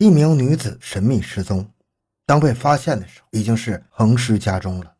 一名女子神秘失踪，当被发现的时候，已经是横尸家中了。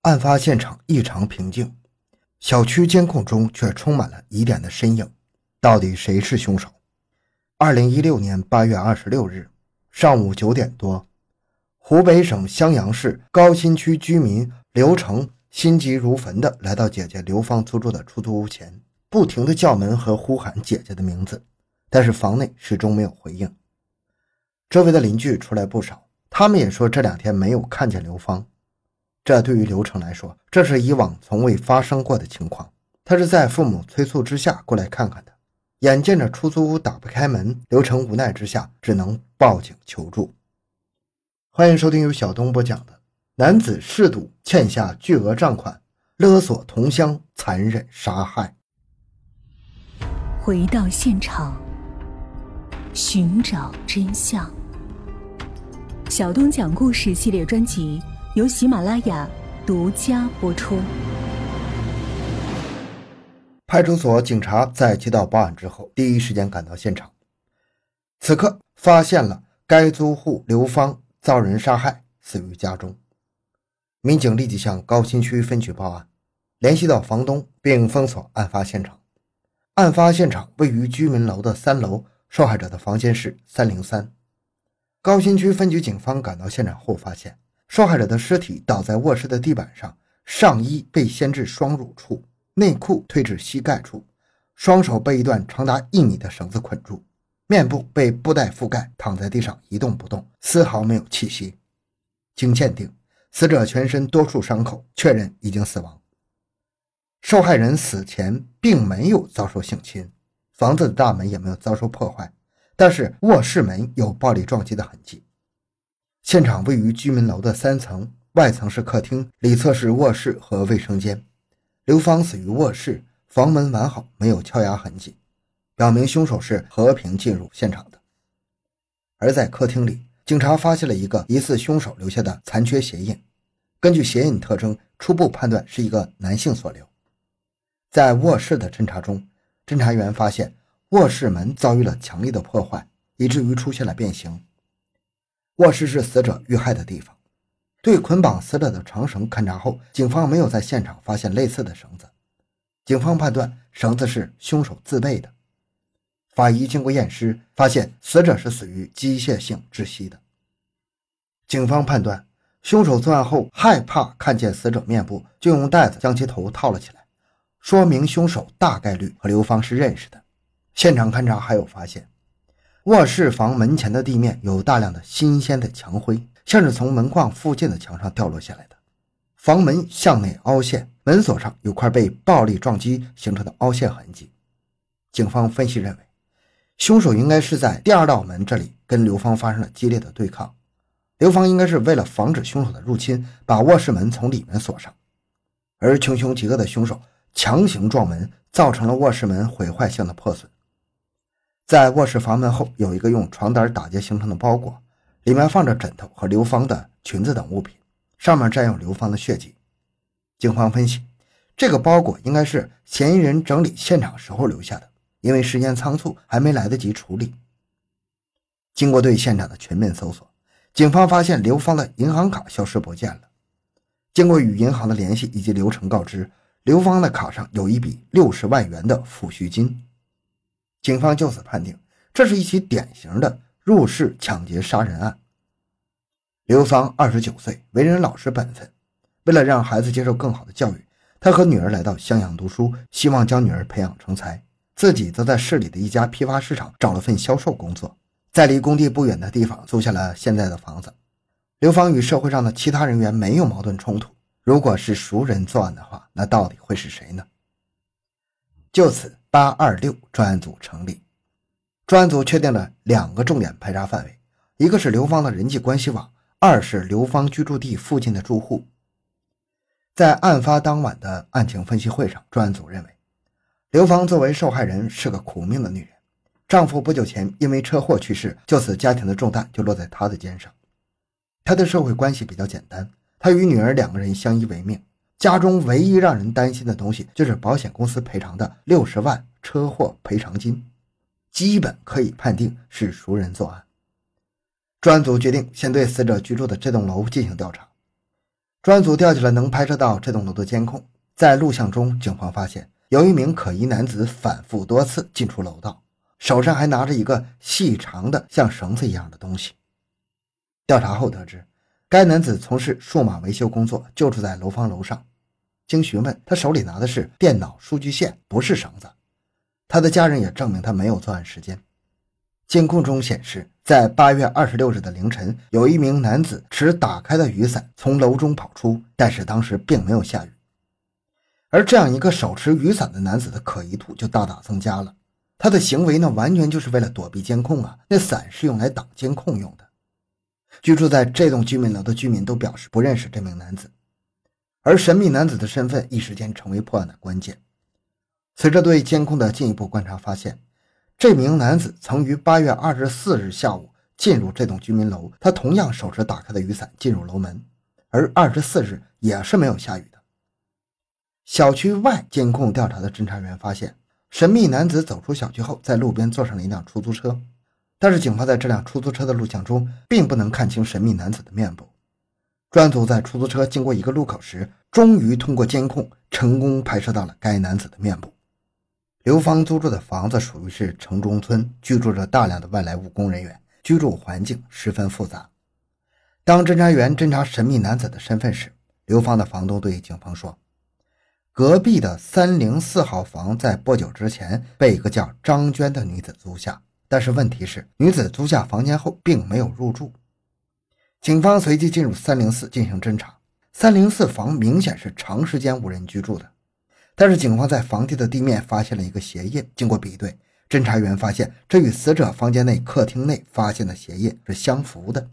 案发现场异常平静，小区监控中却充满了疑点的身影。到底谁是凶手？二零一六年八月二十六日上午九点多，湖北省襄阳市高新区居民刘成心急如焚地来到姐姐刘芳租住的出租屋前，不停地叫门和呼喊姐姐的名字，但是房内始终没有回应。周围的邻居出来不少，他们也说这两天没有看见刘芳。这对于刘成来说，这是以往从未发生过的情况。他是在父母催促之下过来看看的。眼见着出租屋打不开门，刘成无奈之下只能报警求助。欢迎收听由小东播讲的：男子嗜赌欠下巨额账款，勒索同乡，残忍杀害。回到现场，寻找真相。小东讲故事系列专辑由喜马拉雅独家播出。派出所警察在接到报案之后，第一时间赶到现场。此刻发现了该租户刘芳遭人杀害，死于家中。民警立即向高新区分局报案，联系到房东，并封锁案发现场。案发现场位于居民楼的三楼，受害者的房间是三零三。高新区分局警方赶到现场后，发现受害者的尸体倒在卧室的地板上，上衣被掀至双乳处，内裤退至膝盖处，双手被一段长达一米的绳子捆住，面部被布袋覆盖，躺在地上一动不动，丝毫没有气息。经鉴定，死者全身多处伤口，确认已经死亡。受害人死前并没有遭受性侵，房子的大门也没有遭受破坏。但是卧室门有暴力撞击的痕迹。现场位于居民楼的三层，外层是客厅，里侧是卧室和卫生间。刘芳死于卧室，房门完好，没有撬压痕迹，表明凶手是和平进入现场的。而在客厅里，警察发现了一个疑似凶手留下的残缺鞋印，根据鞋印特征，初步判断是一个男性所留。在卧室的侦查中，侦查员发现。卧室门遭遇了强力的破坏，以至于出现了变形。卧室是死者遇害的地方。对捆绑死者的长绳勘查后，警方没有在现场发现类似的绳子。警方判断绳子是凶手自备的。法医经过验尸，发现死者是死于机械性窒息的。警方判断凶手作案后害怕看见死者面部，就用袋子将其头套了起来，说明凶手大概率和刘芳是认识的。现场勘查还有发现，卧室房门前的地面有大量的新鲜的墙灰，像是从门框附近的墙上掉落下来的。房门向内凹陷，门锁上有块被暴力撞击形成的凹陷痕迹。警方分析认为，凶手应该是在第二道门这里跟刘芳发生了激烈的对抗。刘芳应该是为了防止凶手的入侵，把卧室门从里面锁上，而穷凶极恶的凶手强行撞门，造成了卧室门毁坏性的破损。在卧室房门后有一个用床单打结形成的包裹，里面放着枕头和刘芳的裙子等物品，上面沾有刘芳的血迹。警方分析，这个包裹应该是嫌疑人整理现场时候留下的，因为时间仓促，还没来得及处理。经过对现场的全面搜索，警方发现刘芳的银行卡消失不见了。经过与银行的联系以及流程告知，刘芳的卡上有一笔六十万元的抚恤金。警方就此判定，这是一起典型的入室抢劫杀人案。刘芳二十九岁，为人老实本分。为了让孩子接受更好的教育，他和女儿来到襄阳读书，希望将女儿培养成才。自己则在市里的一家批发市场找了份销售工作，在离工地不远的地方租下了现在的房子。刘芳与社会上的其他人员没有矛盾冲突。如果是熟人作案的话，那到底会是谁呢？就此。八二六专案组成立，专案组确定了两个重点排查范围，一个是刘芳的人际关系网，二是刘芳居住地附近的住户。在案发当晚的案情分析会上，专案组认为，刘芳作为受害人是个苦命的女人，丈夫不久前因为车祸去世，就此家庭的重担就落在她的肩上。她的社会关系比较简单，她与女儿两个人相依为命。家中唯一让人担心的东西就是保险公司赔偿的六十万车祸赔偿金，基本可以判定是熟人作案。专案组决定先对死者居住的这栋楼进行调查。专案组调取了能拍摄到这栋楼的监控，在录像中，警方发现有一名可疑男子反复多次进出楼道，手上还拿着一个细长的像绳子一样的东西。调查后得知，该男子从事数码维修工作，就住在楼房楼上。经询问，他手里拿的是电脑数据线，不是绳子。他的家人也证明他没有作案时间。监控中显示，在八月二十六日的凌晨，有一名男子持打开的雨伞从楼中跑出，但是当时并没有下雨。而这样一个手持雨伞的男子的可疑度就大大增加了。他的行为呢，完全就是为了躲避监控啊！那伞是用来挡监控用的。居住在这栋居民楼的居民都表示不认识这名男子。而神秘男子的身份一时间成为破案的关键。随着对监控的进一步观察，发现这名男子曾于八月二十四日下午进入这栋居民楼，他同样手持打开的雨伞进入楼门，而二十四日也是没有下雨的。小区外监控调查的侦查员发现，神秘男子走出小区后，在路边坐上了一辆出租车，但是警方在这辆出租车的录像中并不能看清神秘男子的面部。专案组在出租车经过一个路口时，终于通过监控成功拍摄到了该男子的面部。刘芳租住的房子属于是城中村，居住着大量的外来务工人员，居住环境十分复杂。当侦查员侦查神秘男子的身份时，刘芳的房东对警方说：“隔壁的三零四号房在不久之前被一个叫张娟的女子租下，但是问题是，女子租下房间后并没有入住。”警方随即进入三零四进行侦查。三零四房明显是长时间无人居住的，但是警方在房地的地面发现了一个鞋印。经过比对，侦查员发现这与死者房间内客厅内发现的鞋印是相符的。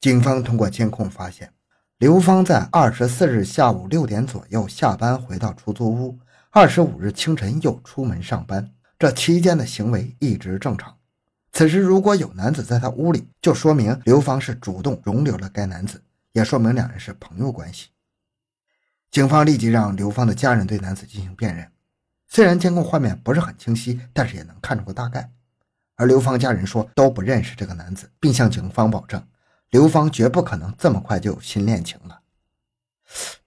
警方通过监控发现，刘芳在二十四日下午六点左右下班回到出租屋，二十五日清晨又出门上班，这期间的行为一直正常。此时如果有男子在他屋里，就说明刘芳是主动容留了该男子，也说明两人是朋友关系。警方立即让刘芳的家人对男子进行辨认，虽然监控画面不是很清晰，但是也能看出个大概。而刘芳家人说都不认识这个男子，并向警方保证，刘芳绝不可能这么快就有新恋情了。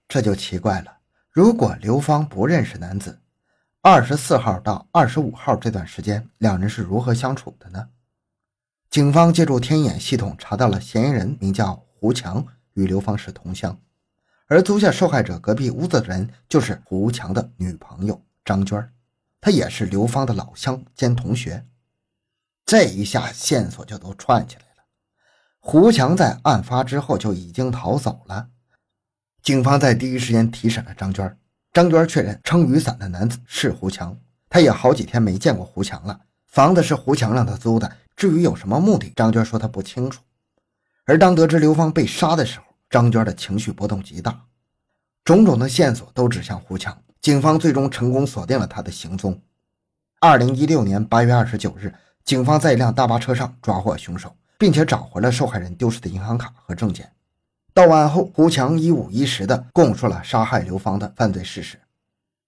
这就奇怪了，如果刘芳不认识男子，二十四号到二十五号这段时间，两人是如何相处的呢？警方借助天眼系统查到了嫌疑人名叫胡强，与刘芳是同乡，而租下受害者隔壁屋子的人就是胡强的女朋友张娟，她也是刘芳的老乡兼同学。这一下线索就都串起来了。胡强在案发之后就已经逃走了，警方在第一时间提审了张娟。张娟确认撑雨伞的男子是胡强，她也好几天没见过胡强了。房子是胡强让他租的。至于有什么目的，张娟说她不清楚。而当得知刘芳被杀的时候，张娟的情绪波动极大，种种的线索都指向胡强。警方最终成功锁定了他的行踪。二零一六年八月二十九日，警方在一辆大巴车上抓获凶手，并且找回了受害人丢失的银行卡和证件。到案后，胡强一五一十地供述了杀害刘芳的犯罪事实。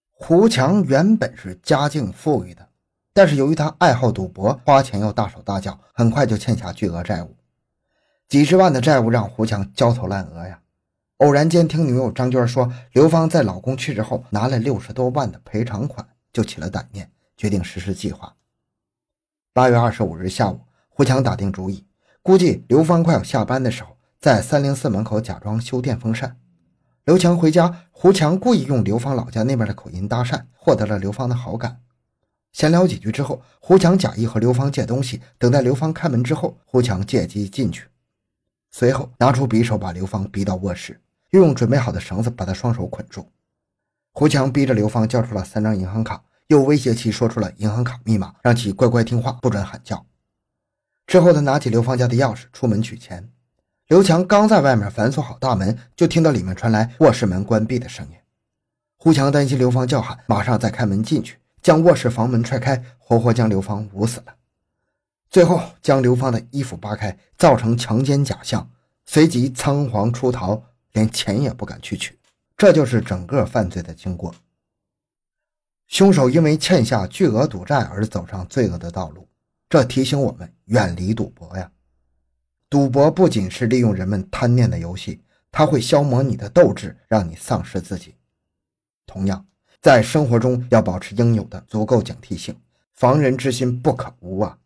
胡强原本是家境富裕的。但是由于他爱好赌博，花钱又大手大脚，很快就欠下巨额债务，几十万的债务让胡强焦头烂额呀。偶然间听女友张娟说，刘芳在老公去世后拿了六十多万的赔偿款，就起了歹念，决定实施计划。八月二十五日下午，胡强打定主意，估计刘芳快要下班的时候，在三零四门口假装修电风扇。刘强回家，胡强故意用刘芳老家那边的口音搭讪，获得了刘芳的好感。闲聊几句之后，胡强假意和刘芳借东西。等待刘芳开门之后，胡强借机进去，随后拿出匕首把刘芳逼到卧室，又用准备好的绳子把她双手捆住。胡强逼着刘芳交出了三张银行卡，又威胁其说出了银行卡密码，让其乖乖听话，不准喊叫。之后，他拿起刘芳家的钥匙出门取钱。刘强刚在外面反锁好大门，就听到里面传来卧室门关闭的声音。胡强担心刘芳叫喊，马上再开门进去。将卧室房门踹开，活活将刘芳捂死了。最后将刘芳的衣服扒开，造成强奸假象，随即仓皇出逃，连钱也不敢去取。这就是整个犯罪的经过。凶手因为欠下巨额赌债而走上罪恶的道路，这提醒我们远离赌博呀。赌博不仅是利用人们贪念的游戏，它会消磨你的斗志，让你丧失自己。同样，在生活中要保持应有的足够警惕性，防人之心不可无啊。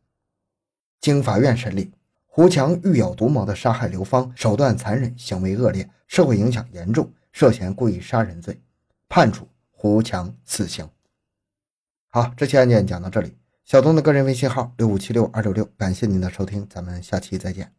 经法院审理，胡强欲有独谋的杀害刘芳，手段残忍，行为恶劣，社会影响严重，涉嫌故意杀人罪，判处胡强死刑。好，这期案件讲到这里。小东的个人微信号六五七六二六六，感谢您的收听，咱们下期再见。